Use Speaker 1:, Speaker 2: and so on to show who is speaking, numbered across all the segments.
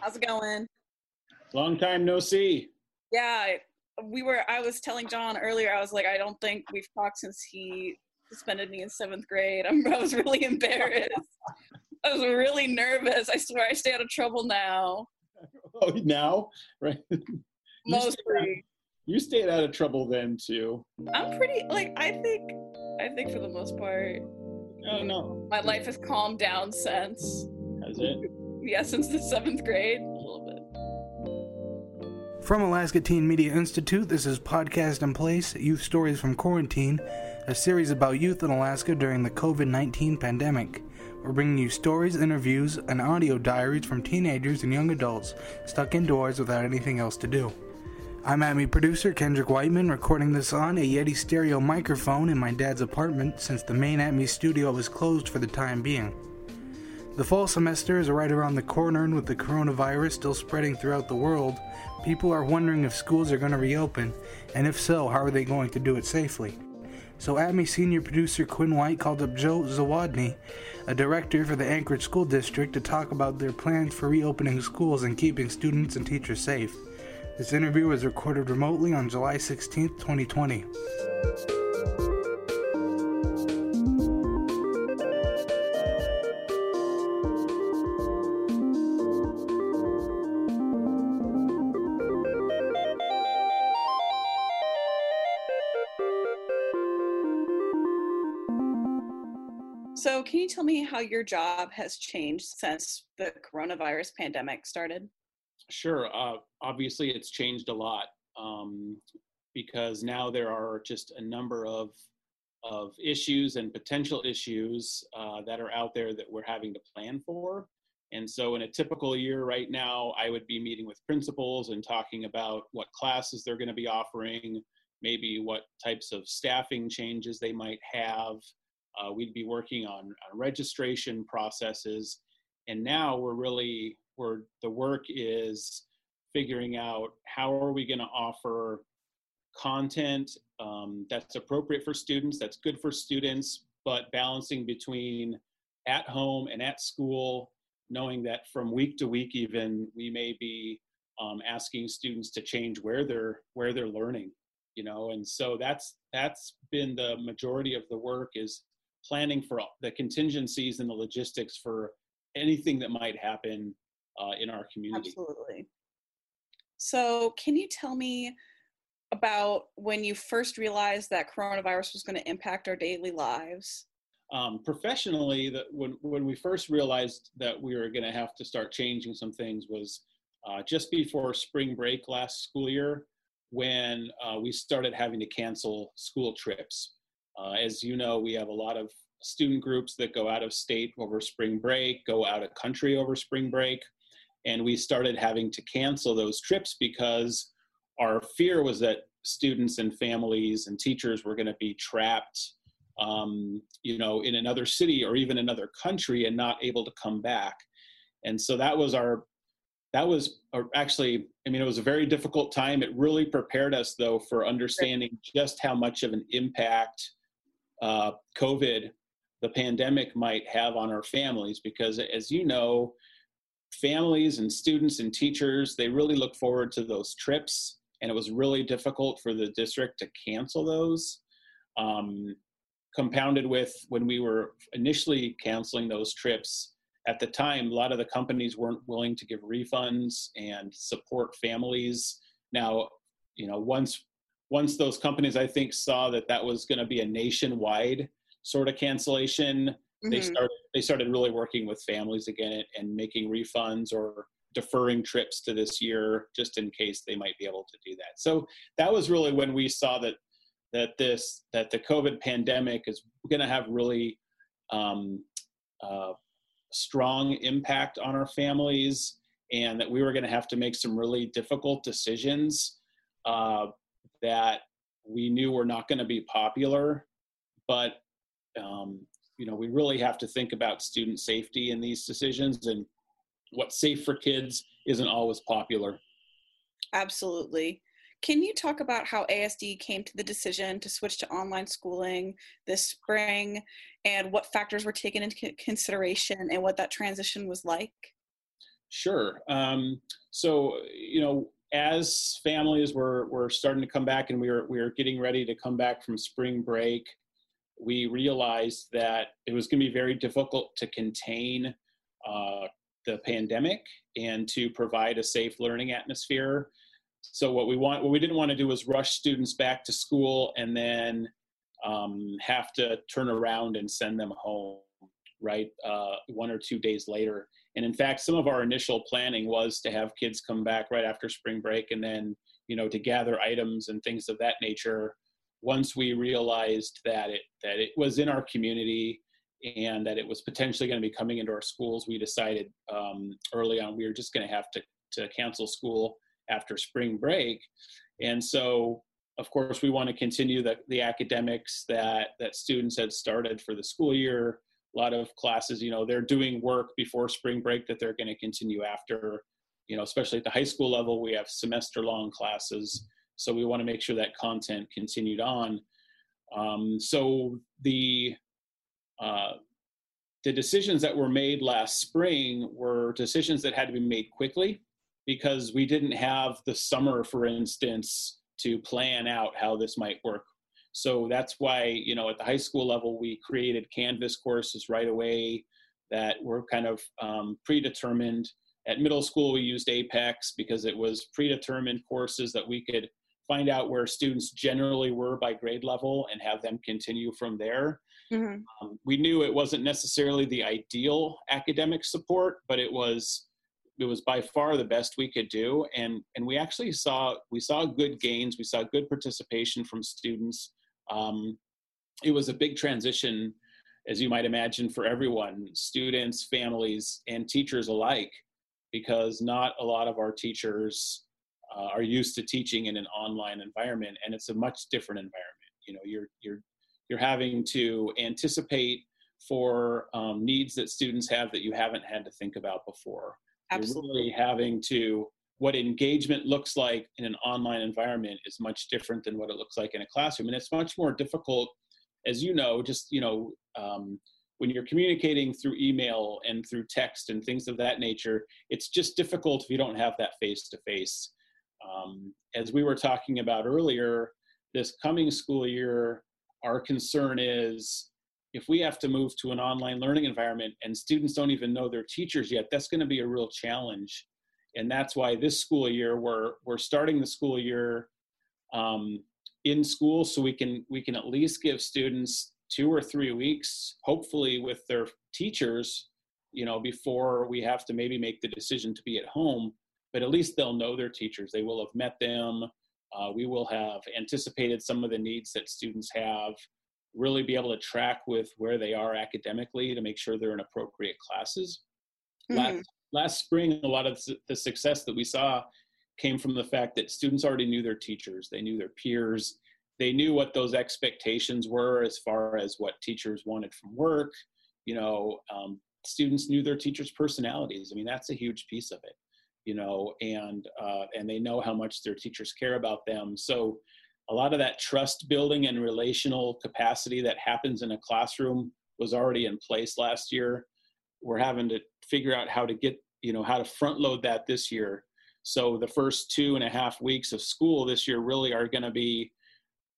Speaker 1: How's it going?
Speaker 2: Long time no see.
Speaker 1: Yeah, we were. I was telling John earlier. I was like, I don't think we've talked since he suspended me in seventh grade. I'm, I was really embarrassed. I was really nervous. I swear, I stay out of trouble now.
Speaker 2: Oh, now, right?
Speaker 1: Mostly.
Speaker 2: You stayed out of trouble then too.
Speaker 1: I'm pretty like I think I think for the most part.
Speaker 2: Oh no.
Speaker 1: My life has calmed down since.
Speaker 2: Has it?
Speaker 1: Yeah, since the seventh grade. A little
Speaker 3: bit. From Alaska Teen Media Institute, this is Podcast in Place Youth Stories from Quarantine, a series about youth in Alaska during the COVID 19 pandemic. We're bringing you stories, interviews, and audio diaries from teenagers and young adults stuck indoors without anything else to do. I'm ATMI producer Kendrick Whiteman, recording this on a Yeti stereo microphone in my dad's apartment since the main ATMI studio was closed for the time being. The fall semester is right around the corner, and with the coronavirus still spreading throughout the world, people are wondering if schools are going to reopen, and if so, how are they going to do it safely? So ATMI senior producer Quinn White called up Joe Zawodny, a director for the Anchorage School District, to talk about their plans for reopening schools and keeping students and teachers safe. This interview was recorded remotely on July 16, 2020.
Speaker 1: How your job has changed since the coronavirus pandemic started?
Speaker 2: Sure. Uh, obviously, it's changed a lot um, because now there are just a number of of issues and potential issues uh, that are out there that we're having to plan for. And so, in a typical year right now, I would be meeting with principals and talking about what classes they're going to be offering, maybe what types of staffing changes they might have. Uh, we'd be working on, on registration processes. And now we're really where the work is figuring out how are we going to offer content um, that's appropriate for students, that's good for students, but balancing between at home and at school, knowing that from week to week, even we may be um, asking students to change where they're where they're learning, you know, and so that's that's been the majority of the work is planning for the contingencies and the logistics for anything that might happen uh, in our community.
Speaker 1: Absolutely. So, can you tell me about when you first realized that coronavirus was going to impact our daily lives?
Speaker 2: Um, professionally, that when when we first realized that we were going to have to start changing some things was uh, just before spring break last school year, when uh, we started having to cancel school trips. Uh, as you know, we have a lot of student groups that go out of state over spring break, go out of country over spring break. And we started having to cancel those trips because our fear was that students and families and teachers were going to be trapped um, you know in another city or even another country and not able to come back. And so that was our that was actually i mean it was a very difficult time. It really prepared us though for understanding just how much of an impact uh, covid the pandemic might have on our families because as you know families and students and teachers, they really look forward to those trips. And it was really difficult for the district to cancel those. Um, compounded with when we were initially canceling those trips, at the time, a lot of the companies weren't willing to give refunds and support families. Now, you know, once once those companies, I think, saw that that was going to be a nationwide sort of cancellation, mm-hmm. they started they started really working with families again and making refunds or deferring trips to this year just in case they might be able to do that. So that was really when we saw that that this that the COVID pandemic is going to have really um, uh, strong impact on our families, and that we were going to have to make some really difficult decisions uh, that we knew were not going to be popular, but um, you know we really have to think about student safety in these decisions and what's safe for kids isn't always popular.
Speaker 1: Absolutely. Can you talk about how asd came to the decision to switch to online schooling this spring and what factors were taken into consideration and what that transition was like?
Speaker 2: Sure. Um, so, you know, as families were, were starting to come back and we were, we were getting ready to come back from spring break, we realized that it was going to be very difficult to contain uh, the pandemic and to provide a safe learning atmosphere. So what we want, what we didn't want to do was rush students back to school and then um, have to turn around and send them home, right, uh, one or two days later. And in fact, some of our initial planning was to have kids come back right after spring break and then, you know, to gather items and things of that nature. Once we realized that it that it was in our community and that it was potentially going to be coming into our schools, we decided um, early on we were just going to have to to cancel school after spring break. And so, of course, we want to continue the, the academics that that students had started for the school year a lot of classes you know they're doing work before spring break that they're going to continue after you know especially at the high school level we have semester long classes. So we want to make sure that content continued on. Um, so the uh, the decisions that were made last spring were decisions that had to be made quickly because we didn't have the summer for instance to plan out how this might work so that's why, you know, at the high school level, we created Canvas courses right away that were kind of um, predetermined. At middle school, we used Apex because it was predetermined courses that we could find out where students generally were by grade level and have them continue from there. Mm-hmm. Um, we knew it wasn't necessarily the ideal academic support, but it was it was by far the best we could do and and we actually saw we saw good gains we saw good participation from students um, it was a big transition, as you might imagine, for everyone students, families, and teachers alike, because not a lot of our teachers uh, are used to teaching in an online environment, and it's a much different environment. You know, you're, you're, you're having to anticipate for um, needs that students have that you haven't had to think about before. Absolutely. You're really having to what engagement looks like in an online environment is much different than what it looks like in a classroom. And it's much more difficult as you know just you know um, when you're communicating through email and through text and things of that nature it's just difficult if you don't have that face to face as we were talking about earlier this coming school year our concern is if we have to move to an online learning environment and students don't even know their teachers yet that's going to be a real challenge and that's why this school year we're we're starting the school year um, in school so we can we can at least give students two or three weeks hopefully with their teachers you know before we have to maybe make the decision to be at home. But at least they'll know their teachers. They will have met them. Uh, we will have anticipated some of the needs that students have really be able to track with where they are academically to make sure they're in appropriate classes. Mm-hmm. last, last spring, a lot of the success that we saw came from the fact that students already knew their teachers, they knew their peers, they knew what those expectations were as far as what teachers wanted from work. You know, um, students knew their teachers' personalities. I mean, that's a huge piece of it. You know, and uh, and they know how much their teachers care about them. So, a lot of that trust building and relational capacity that happens in a classroom was already in place last year we're having to figure out how to get you know how to front load that this year. So the first two and a half weeks of school this year really are going to be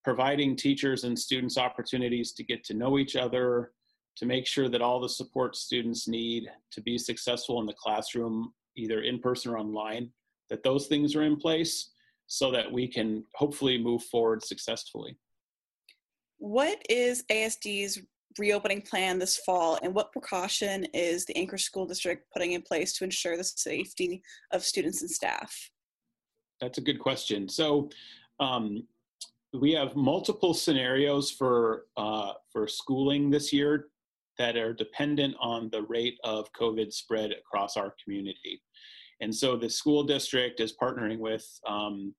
Speaker 2: providing teachers and students opportunities to get to know each other to make sure that all the support students need to be successful in the classroom either in person or online that those things are in place so that we can hopefully move forward successfully.
Speaker 1: What is asd's reopening plan this fall, and what precaution is the Anchorage School District putting in place to ensure the safety of students and staff?
Speaker 2: That's a good question. So, um, we have multiple scenarios for uh, for schooling this year that are dependent on the rate of COVID spread across our community. And so the school district is partnering with um,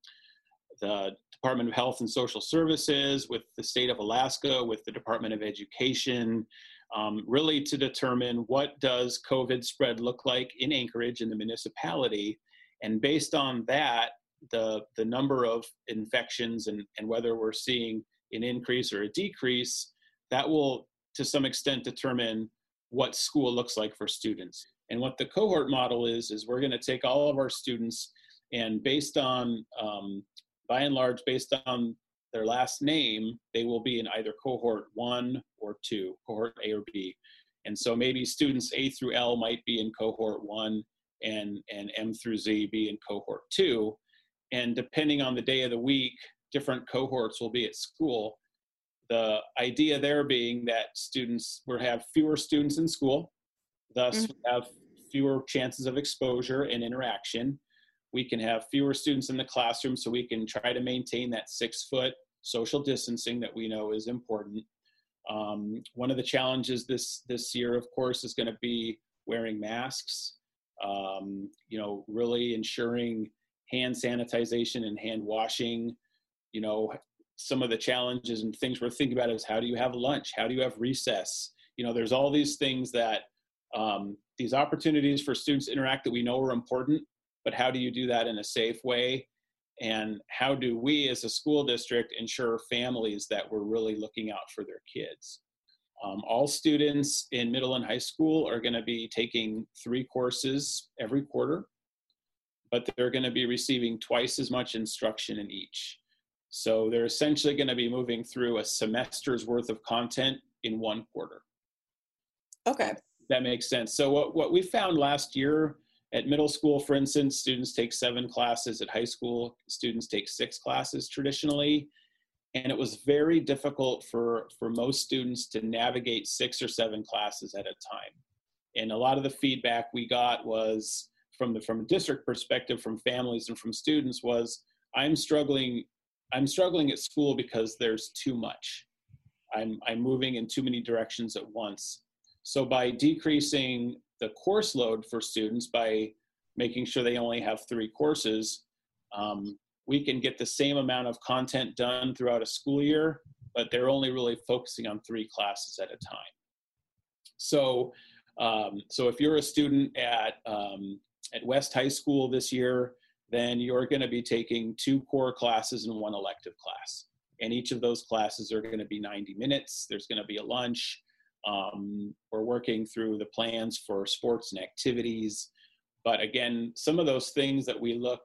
Speaker 2: the Department of Health and Social Services, with the state of Alaska, with the Department of Education, um, really to determine what does COVID spread look like in Anchorage in the municipality, and based on that, the the number of infections and and whether we're seeing an increase or a decrease, that will to some extent determine what school looks like for students. And what the cohort model is, is we're going to take all of our students and based on, um, by and large, based on their last name, they will be in either cohort one or two, cohort A or B. And so maybe students A through L might be in cohort one and, and M through Z be in cohort two. And depending on the day of the week, different cohorts will be at school. The idea there being that students will have fewer students in school, thus mm-hmm. have fewer chances of exposure and interaction. We can have fewer students in the classroom so we can try to maintain that six foot social distancing that we know is important. Um, one of the challenges this this year, of course, is going to be wearing masks. Um, you know, really ensuring hand sanitization and hand washing. You know, some of the challenges and things we're thinking about is how do you have lunch? How do you have recess? You know, there's all these things that um, these opportunities for students to interact that we know are important, but how do you do that in a safe way? And how do we as a school district ensure families that we're really looking out for their kids? Um, all students in middle and high school are going to be taking three courses every quarter, but they're going to be receiving twice as much instruction in each. So they're essentially going to be moving through a semester's worth of content in one quarter.
Speaker 1: Okay.
Speaker 2: That makes sense. So what, what we found last year at middle school, for instance, students take seven classes. At high school, students take six classes traditionally. And it was very difficult for, for most students to navigate six or seven classes at a time. And a lot of the feedback we got was from the from a district perspective, from families and from students, was I'm struggling, I'm struggling at school because there's too much. I'm I'm moving in too many directions at once. So by decreasing the course load for students by making sure they only have three courses, um, we can get the same amount of content done throughout a school year, but they're only really focusing on three classes at a time. So, um, so if you're a student at um, at West High School this year, then you're going to be taking two core classes and one elective class. And each of those classes are going to be 90 minutes. There's going to be a lunch. Um, we're working through the plans for sports and activities. But again, some of those things that we look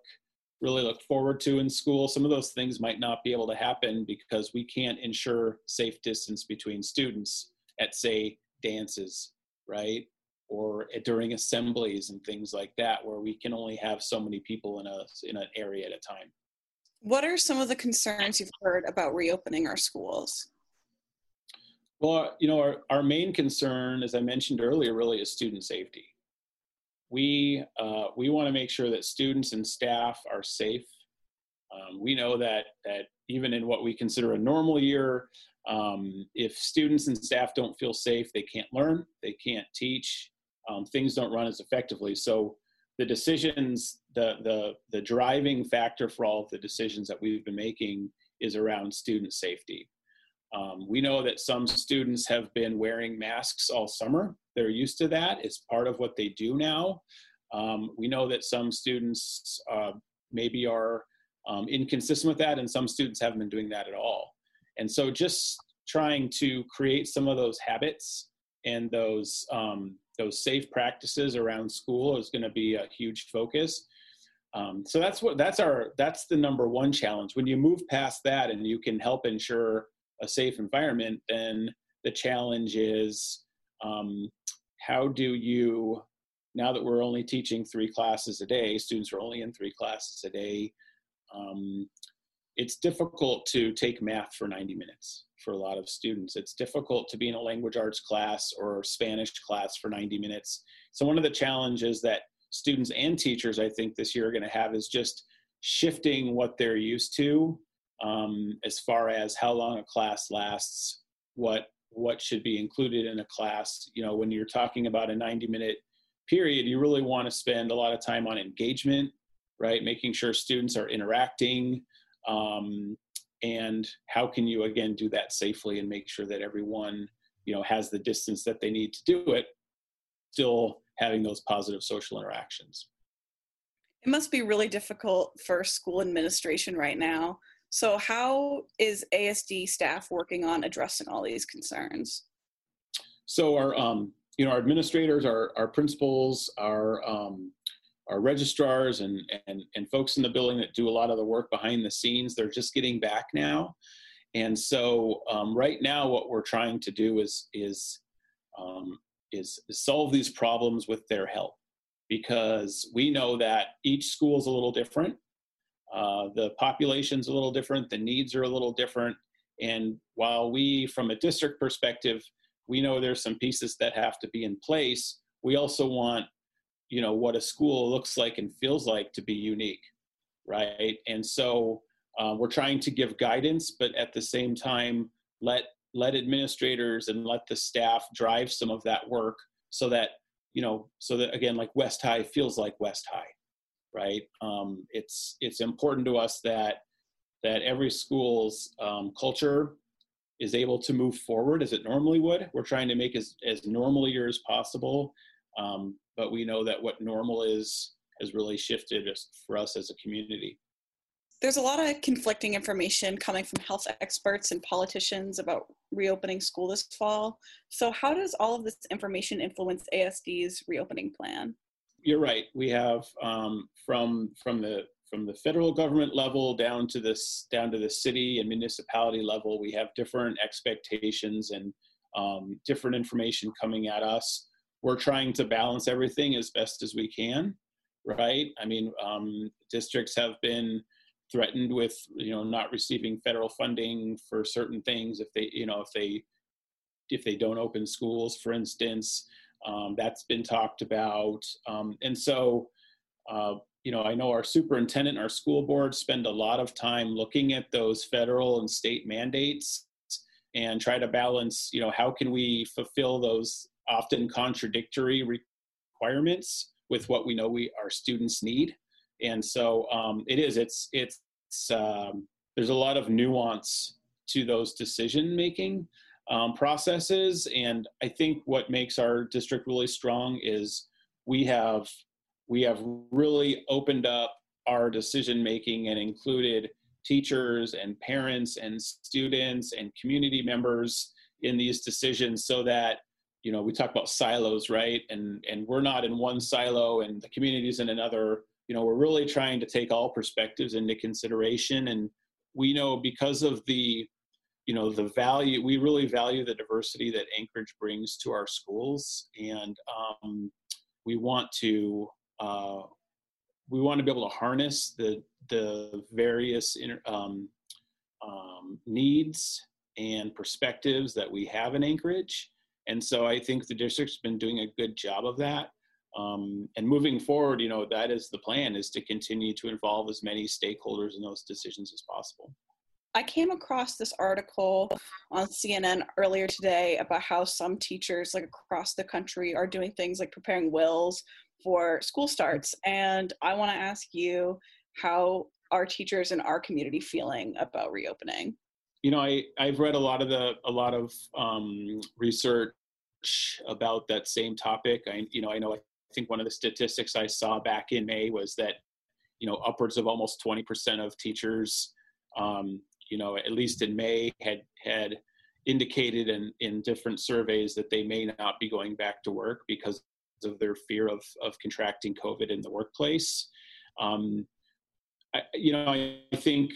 Speaker 2: really look forward to in school, some of those things might not be able to happen because we can't ensure safe distance between students at, say, dances, right? Or during assemblies and things like that, where we can only have so many people in a in an area at a time.
Speaker 1: What are some of the concerns you've heard about reopening our schools?
Speaker 2: Well, you know, our, our main concern, as I mentioned earlier, really is student safety. We, uh, we want to make sure that students and staff are safe. Um, we know that, that even in what we consider a normal year, um, if students and staff don't feel safe, they can't learn, they can't teach, um, things don't run as effectively. So the decisions, the, the, the driving factor for all of the decisions that we've been making is around student safety. Um, we know that some students have been wearing masks all summer. They're used to that. It's part of what they do now. Um, we know that some students uh, maybe are um, inconsistent with that, and some students haven't been doing that at all. And so, just trying to create some of those habits and those um, those safe practices around school is going to be a huge focus. Um, so that's what that's our that's the number one challenge. When you move past that, and you can help ensure a safe environment, then the challenge is um, how do you, now that we're only teaching three classes a day, students are only in three classes a day, um, it's difficult to take math for 90 minutes for a lot of students. It's difficult to be in a language arts class or Spanish class for 90 minutes. So, one of the challenges that students and teachers, I think, this year are going to have is just shifting what they're used to um, as far as how long a class lasts, what what should be included in a class. You know, when you're talking about a 90 minute period, you really want to spend a lot of time on engagement, right? Making sure students are interacting. Um, and how can you again do that safely and make sure that everyone you know has the distance that they need to do it still having those positive social interactions
Speaker 1: it must be really difficult for school administration right now so, how is ASD staff working on addressing all these concerns?
Speaker 2: So, our um, you know, our administrators, our, our principals, our, um, our registrars and, and, and folks in the building that do a lot of the work behind the scenes, they're just getting back now. And so um, right now what we're trying to do is, is, um, is solve these problems with their help because we know that each school is a little different. Uh, the population's a little different, the needs are a little different. And while we, from a district perspective, we know there's some pieces that have to be in place, we also want, you know, what a school looks like and feels like to be unique, right? And so uh, we're trying to give guidance, but at the same time, let let administrators and let the staff drive some of that work so that you know so that again like west high feels like west high right um, it's it's important to us that that every school's um, culture is able to move forward as it normally would. We're trying to make as, as normal year as possible, um, but we know that what normal is has really shifted for us as a community.
Speaker 1: There's a lot of conflicting information coming from health experts and politicians about reopening school this fall. So, how does all of this information influence ASD's reopening plan?
Speaker 2: You're right. We have um, from from the from the federal government level down to this down to the city and municipality level we have different expectations and um, different information coming at us. We're trying to balance everything as best as we can right? I mean um, districts have been threatened with you know not receiving federal funding for certain things if they you know if they if they don't open schools for instance um, that's been talked about um, and so uh, you know, I know our superintendent, our school board spend a lot of time looking at those federal and state mandates and try to balance, you know, how can we fulfill those often contradictory requirements with what we know we our students need. And so um, it is, it's, it's, um, there's a lot of nuance to those decision making um, processes. And I think what makes our district really strong is we have we have really opened up our decision making and included teachers and parents and students and community members in these decisions so that you know we talk about silos right? And and we're not in one silo and the community's in another. You know we're really trying to take all perspectives into consideration. And we know because of the you know the value we really value the diversity that anchorage brings to our schools and um, we want to uh, we want to be able to harness the the various um, um, needs and perspectives that we have in Anchorage. And so I think the district's been doing a good job of that. Um, and moving forward, you know, that is the plan is to continue to involve as many stakeholders in those decisions as possible.
Speaker 1: I came across this article on CNN earlier today about how some teachers like across the country are doing things like preparing wills for school starts. And I want to ask you how are teachers in our community feeling about reopening?
Speaker 2: You know, I, I've read a lot of the a lot of um, research about that same topic. I you know I know I think one of the statistics I saw back in May was that you know upwards of almost 20% of teachers um, you know at least in May had had indicated in in different surveys that they may not be going back to work because of their fear of, of contracting COVID in the workplace. Um, I, you know, I think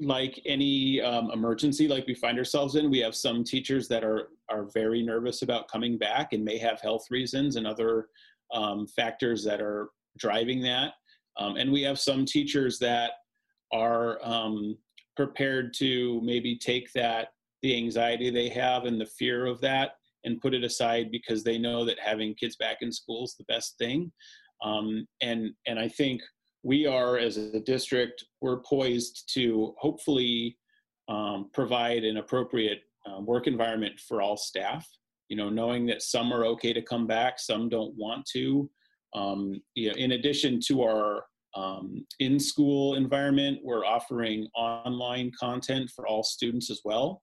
Speaker 2: like any um, emergency like we find ourselves in, we have some teachers that are are very nervous about coming back and may have health reasons and other um, factors that are driving that. Um, and we have some teachers that are um, prepared to maybe take that the anxiety they have and the fear of that and put it aside because they know that having kids back in school is the best thing. Um, and and I think we are as a district we're poised to hopefully um, provide an appropriate uh, work environment for all staff. You know, knowing that some are okay to come back, some don't want to. Um, you know, in addition to our um, in-school environment, we're offering online content for all students as well.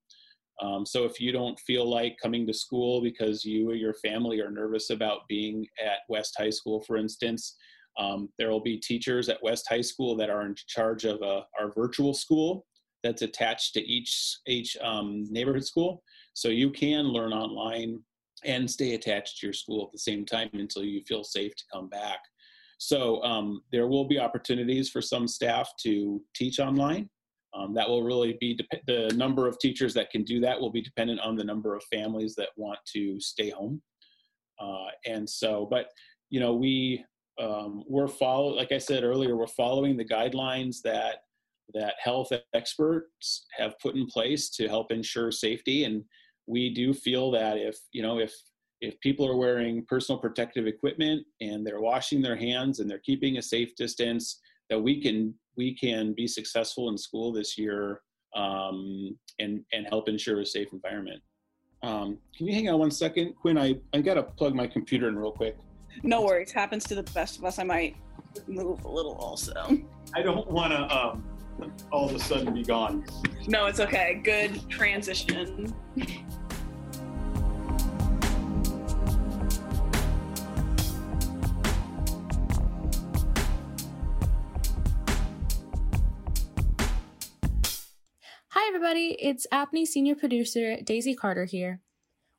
Speaker 2: Um, so if you don't feel like coming to school because you or your family are nervous about being at West High School, for instance, um, there will be teachers at West High School that are in charge of uh, our virtual school that's attached to each each um, neighborhood school. So you can learn online and stay attached to your school at the same time until you feel safe to come back. So um, there will be opportunities for some staff to teach online. Um, that will really be the number of teachers that can do that will be dependent on the number of families that want to stay home. Uh, and so, but you know, we um, we're follow like I said earlier, we're following the guidelines that that health experts have put in place to help ensure safety. And we do feel that if you know if if people are wearing personal protective equipment and they're washing their hands and they're keeping a safe distance, that we can we can be successful in school this year um, and and help ensure a safe environment. Um, can you hang on one second, Quinn? I I gotta plug my computer in real quick.
Speaker 1: No worries. Happens to the best of us. I might move a little also.
Speaker 2: I don't want to um, all of a sudden be gone.
Speaker 1: No, it's okay. Good transition.
Speaker 4: Everybody. It's ATMI senior producer Daisy Carter here.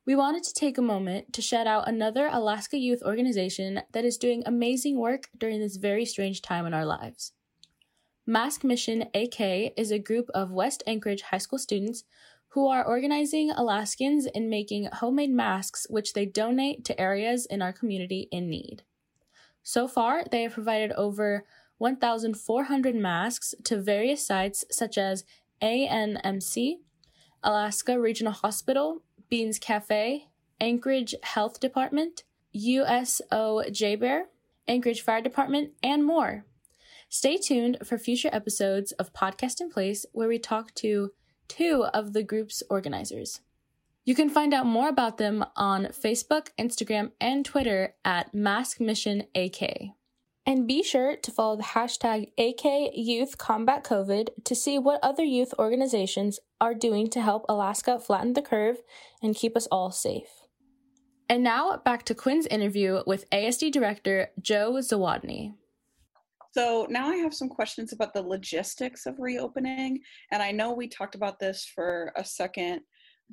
Speaker 4: We wanted to take a moment to shout out another Alaska youth organization that is doing amazing work during this very strange time in our lives. Mask Mission AK is a group of West Anchorage high school students who are organizing Alaskans in making homemade masks, which they donate to areas in our community in need. So far, they have provided over 1,400 masks to various sites such as ANMC, Alaska Regional Hospital, Beans Cafe, Anchorage Health Department, USO Bear, Anchorage Fire Department, and more. Stay tuned for future episodes of Podcast in Place where we talk to two of the group's organizers. You can find out more about them on Facebook, Instagram, and Twitter at Mask Mission AK. And be sure to follow the hashtag AK Youth Combat COVID to see what other youth organizations are doing to help Alaska flatten the curve and keep us all safe. And now back to Quinn's interview with ASD Director Joe Zawodny.
Speaker 1: So now I have some questions about the logistics of reopening. And I know we talked about this for a second,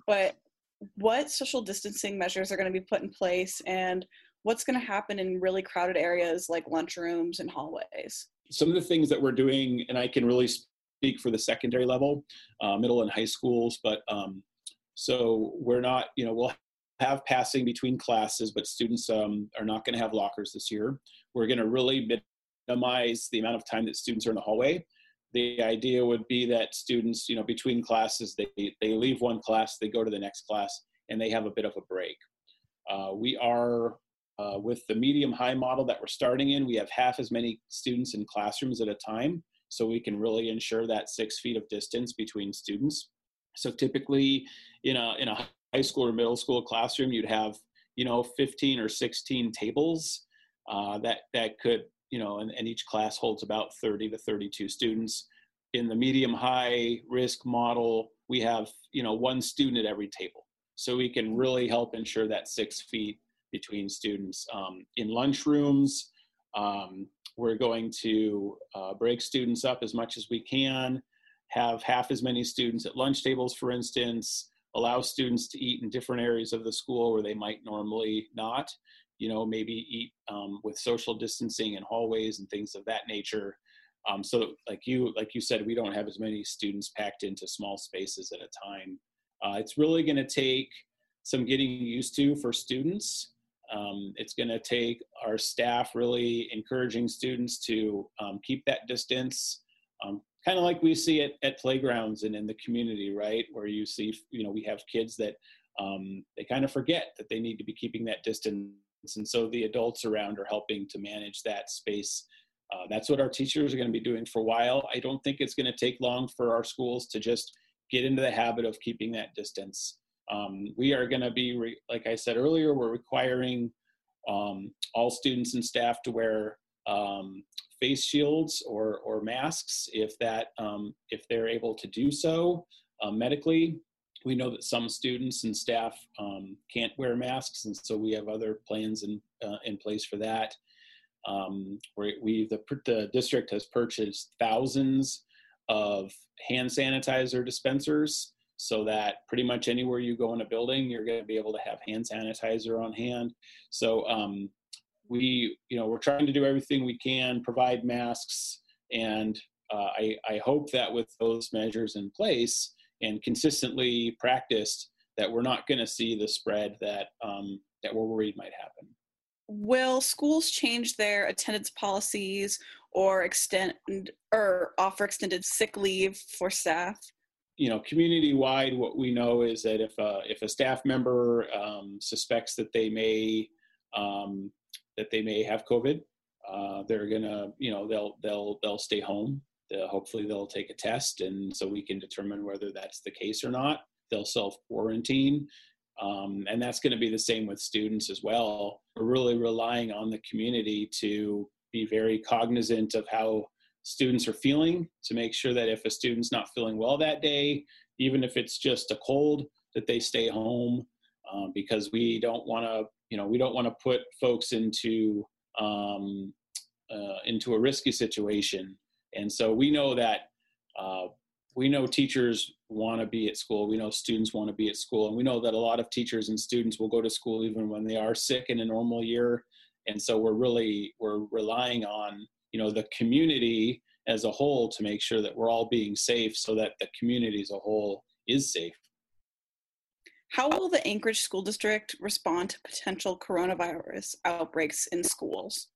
Speaker 1: but what social distancing measures are going to be put in place and what's going to happen in really crowded areas like lunchrooms and hallways?
Speaker 2: Some of the things that we're doing, and I can really speak for the secondary level, uh, middle and high schools, but um, so we're not, you know, we'll have passing between classes, but students um, are not going to have lockers this year. We're going to really minimize the amount of time that students are in the hallway. The idea would be that students, you know, between classes, they, they leave one class, they go to the next class, and they have a bit of a break. Uh, we are uh, with the medium high model that we're starting in, we have half as many students in classrooms at a time, so we can really ensure that six feet of distance between students. So typically, in a in a high school or middle school classroom, you'd have you know 15 or 16 tables uh, that that could you know, and, and each class holds about 30 to 32 students. In the medium high risk model, we have you know one student at every table, so we can really help ensure that six feet between students. Um, in lunchrooms, um, we're going to uh, break students up as much as we can, have half as many students at lunch tables, for instance, allow students to eat in different areas of the school where they might normally not, you know, maybe eat um, with social distancing in hallways and things of that nature. Um, so like you, like you said, we don't have as many students packed into small spaces at a time. Uh, it's really gonna take some getting used to for students. Um, it's going to take our staff really encouraging students to um, keep that distance, um, kind of like we see it at playgrounds and in the community, right? Where you see, you know, we have kids that um, they kind of forget that they need to be keeping that distance. And so the adults around are helping to manage that space. Uh, that's what our teachers are going to be doing for a while. I don't think it's going to take long for our schools to just get into the habit of keeping that distance. Um, we are going to be, re- like I said earlier, we're requiring um, all students and staff to wear um, face shields or, or masks if that um, if they're able to do so uh, medically. We know that some students and staff um, can't wear masks, and so we have other plans in uh, in place for that. Um, we, we the, the district has purchased thousands of hand sanitizer dispensers so that pretty much anywhere you go in a building, you're going to be able to have hand sanitizer on hand. So um, we, you know, we're trying to do everything we can, provide masks, and uh, I, I hope that with those measures in place and consistently practiced, that we're not going to see the spread that um, that we're worried might happen.
Speaker 1: Will schools change their attendance policies or extend or offer extended sick leave for staff?
Speaker 2: You know, community wide, what we know is that if a, if a staff member um, suspects that they may um, that they may have COVID, uh, they're gonna, you know, they'll they'll they'll stay home. They'll, hopefully, they'll take a test, and so we can determine whether that's the case or not. They'll self quarantine, um, and that's going to be the same with students as well. We're really relying on the community to be very cognizant of how students are feeling to make sure that if a student's not feeling well that day, even if it's just a cold, that they stay home um, because we don't want to, you know, we don't want to put folks into um, uh, into a risky situation. And so we know that uh, we know teachers want to be at school. We know students want to be at school, and we know that a lot of teachers and students will go to school even when they are sick in a normal year. And so we're really we're relying on you know the community as a whole to make sure that we're all being safe, so that the community as a whole is safe.
Speaker 1: How will the Anchorage School District respond to potential coronavirus outbreaks in schools?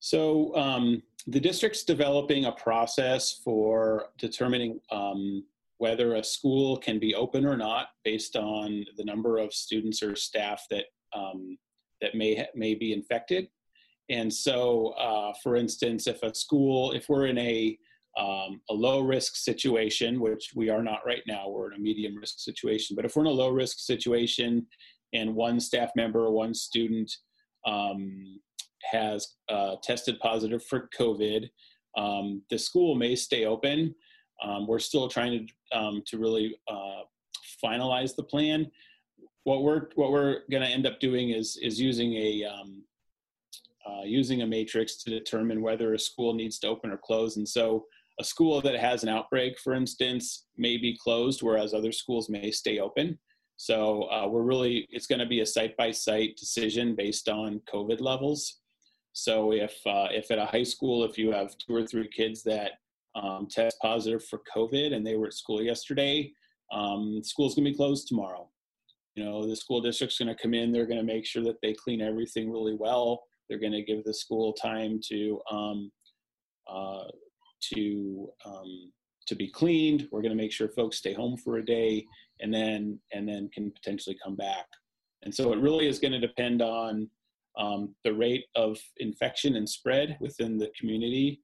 Speaker 2: So um, the district's developing a process for determining um, whether a school can be open or not based on the number of students or staff that um, that may may be infected. And so, uh, for instance, if a school, if we're in a um, a low risk situation, which we are not right now, we're in a medium risk situation. But if we're in a low risk situation and one staff member or one student um, has uh, tested positive for COVID, um, the school may stay open. Um, we're still trying to um, to really uh, finalize the plan. What we're what we're going to end up doing is is using a um, uh, using a matrix to determine whether a school needs to open or close. And so, a school that has an outbreak, for instance, may be closed, whereas other schools may stay open. So uh, we're really it's going to be a site by site decision based on COVID levels. So if uh, if at a high school, if you have two or three kids that um, test positive for COVID and they were at school yesterday, um, school's gonna be closed tomorrow. You know, the school district's gonna come in. They're gonna make sure that they clean everything really well. They're gonna give the school time to um, uh, to um, to be cleaned. We're gonna make sure folks stay home for a day and then and then can potentially come back. And so it really is going to depend on um, the rate of infection and spread within the community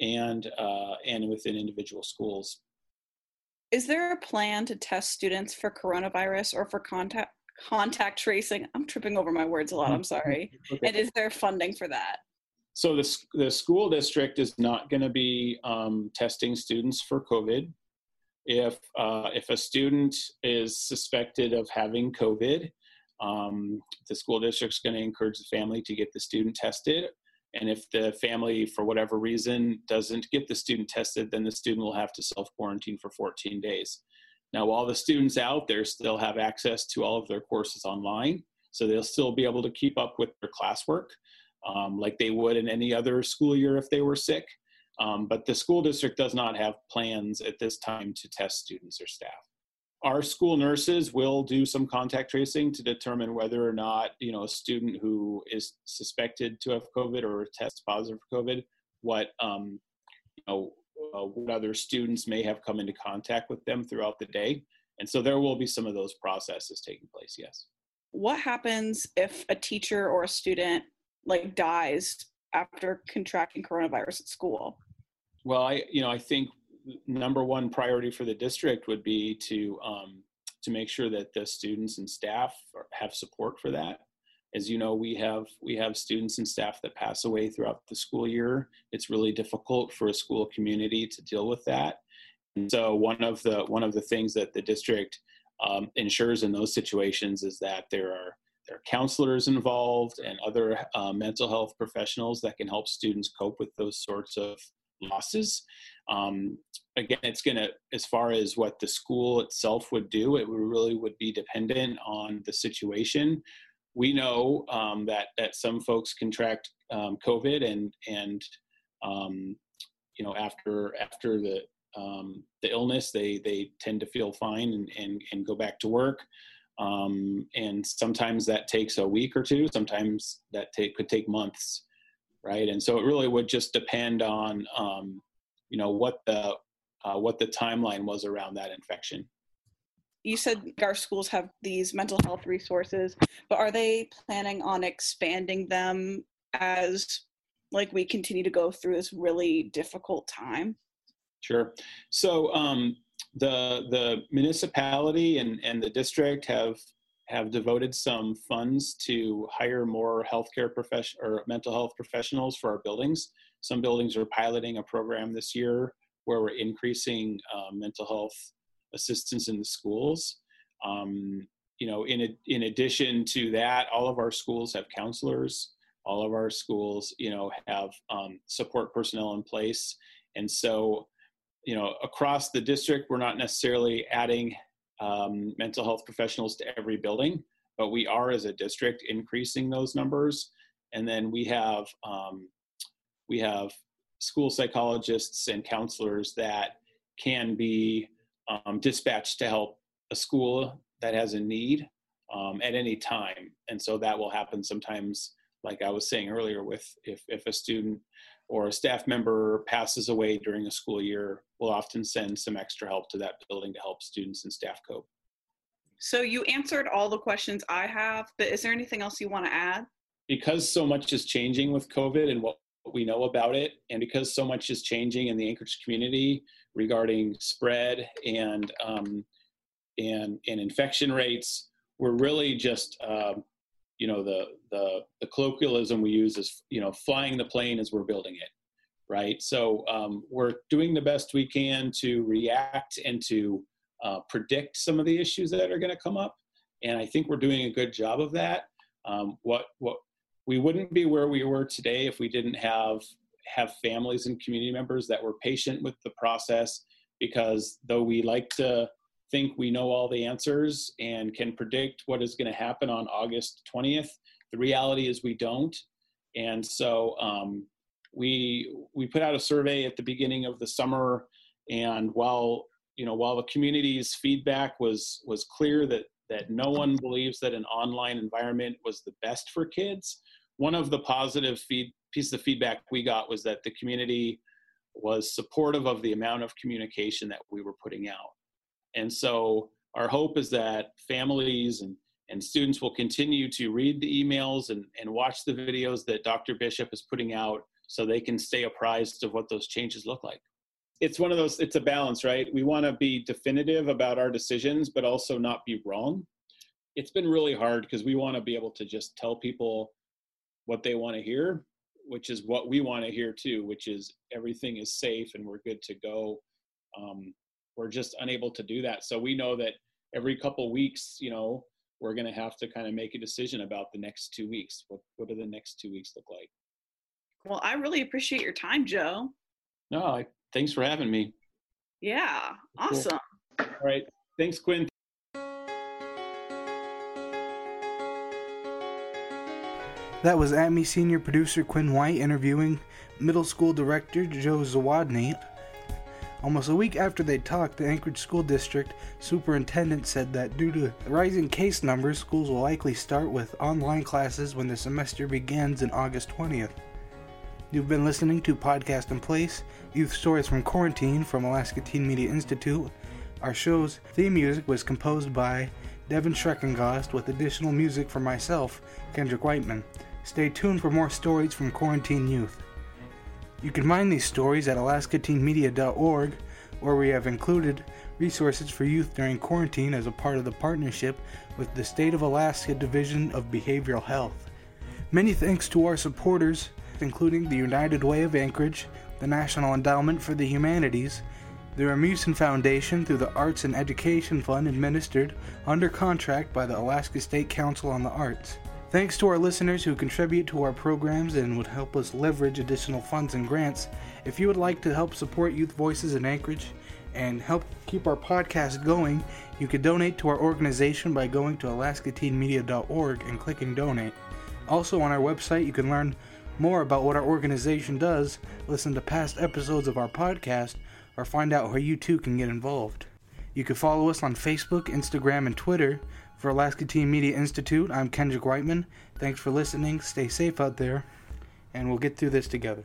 Speaker 2: and uh, and within individual schools.
Speaker 1: Is there a plan to test students for coronavirus or for contact contact tracing? I'm tripping over my words a lot. I'm sorry. Okay. And is there funding for that?
Speaker 2: So the the school district is not going to be um, testing students for COVID. If uh, if a student is suspected of having COVID, um, the school district's going to encourage the family to get the student tested. And if the family, for whatever reason, doesn't get the student tested, then the student will have to self quarantine for 14 days. Now, while the students out there still have access to all of their courses online, so they'll still be able to keep up with their classwork um, like they would in any other school year if they were sick. Um, but the school district does not have plans at this time to test students or staff our school nurses will do some contact tracing to determine whether or not you know a student who is suspected to have COVID or tests positive for COVID, what um, you know uh, what other students may have come into contact with them throughout the day, and so there will be some of those processes taking place. Yes.
Speaker 1: What happens if a teacher or a student like dies after contracting coronavirus at school?
Speaker 2: Well, I you know I think number one priority for the district would be to um, to make sure that the students and staff have support for that. As you know, we have we have students and staff that pass away throughout the school year. It's really difficult for a school community to deal with that. And so one of the one of the things that the district um, ensures in those situations is that there are there are counselors involved and other uh, mental health professionals that can help students cope with those sorts of losses. Um, again, it's going to, as far as what the school itself would do, it really would be dependent on the situation. We know um, that that some folks contract um, COVID and and um, you know after after the um, the illness, they they tend to feel fine and and, and go back to work. Um, and sometimes that takes a week or two. Sometimes that take, could take months, right? And so it really would just depend on um, you know what the uh, what the timeline was around that infection.
Speaker 1: You said our schools have these mental health resources, but are they planning on expanding them as like we continue to go through this really difficult time?
Speaker 2: Sure. So um, the the municipality and, and the district have have devoted some funds to hire more healthcare profession or mental health professionals for our buildings. Some buildings are piloting a program this year where we're increasing um, mental health assistance in the schools. Um, you know, in in addition to that, all of our schools have counselors. All of our schools, you know, have um, support personnel in place, and so, you know, across the district, we're not necessarily adding um, mental health professionals to every building, but we are, as a district, increasing those numbers. And then we have um, we have school psychologists and counselors that can be um, dispatched to help a school that has a need um, at any time. And so that will happen sometimes, like I was saying earlier, with if, if a student or a staff member passes away during a school year, we'll often send some extra help to that building to help students and staff cope.
Speaker 1: So you answered all the questions I have, but is there anything else you want to add?
Speaker 2: Because so much is changing with COVID and what we know about it. And because so much is changing in the Anchorage community regarding spread and um, and and infection rates, we're really just um, you know the the the colloquialism we use is you know flying the plane as we're building it, right? So um, we're doing the best we can to react and to uh, predict some of the issues that are going to come up, and I think we're doing a good job of that. Um, what what we wouldn't be where we were today if we didn't have have families and community members that were patient with the process because though we like to think we know all the answers and can predict what is going to happen on august 20th the reality is we don't. And so um, we we put out a survey at the beginning of the summer and while you know while the community's feedback was was clear that that no one believes that an online environment was the best for kids one of the positive feed, pieces of feedback we got was that the community was supportive of the amount of communication that we were putting out. And so our hope is that families and, and students will continue to read the emails and, and watch the videos that Dr. Bishop is putting out so they can stay apprised of what those changes look like. It's one of those, it's a balance, right? We want to be definitive about our decisions, but also not be wrong. It's been really hard because we want to be able to just tell people what they want to hear, which is what we want to hear too, which is everything is safe and we're good to go. Um, we're just unable to do that. So we know that every couple weeks, you know, we're going to have to kind of make a decision about the next two weeks. What what do the next two weeks look like?
Speaker 1: Well, I really appreciate your time, Joe.
Speaker 2: No, I, thanks for having me.
Speaker 1: Yeah, awesome.
Speaker 2: Cool. All right, thanks, Quinn.
Speaker 3: That was ATMI senior producer Quinn White interviewing middle school director Joe Zawodny. Almost a week after they talked, the Anchorage School District superintendent said that due to rising case numbers, schools will likely start with online classes when the semester begins in August 20th. You've been listening to Podcast in Place, Youth Stories from Quarantine from Alaska Teen Media Institute. Our show's theme music was composed by Devin Shreckengost with additional music for myself, Kendrick Whiteman. Stay tuned for more stories from quarantine youth. You can find these stories at alaskateenmedia.org, where we have included resources for youth during quarantine as a part of the partnership with the State of Alaska Division of Behavioral Health. Many thanks to our supporters, including the United Way of Anchorage, the National Endowment for the Humanities, the Rasmuson Foundation through the Arts and Education Fund administered under contract by the Alaska State Council on the Arts Thanks to our listeners who contribute to our programs and would help us leverage additional funds and grants. If you would like to help support Youth Voices in Anchorage and help keep our podcast going, you can donate to our organization by going to alaskateenmedia.org and clicking donate. Also, on our website, you can learn more about what our organization does, listen to past episodes of our podcast, or find out how you too can get involved. You can follow us on Facebook, Instagram, and Twitter. For Alaska Teen Media Institute, I'm Kendrick Whiteman. Thanks for listening. Stay safe out there, and we'll get through this together.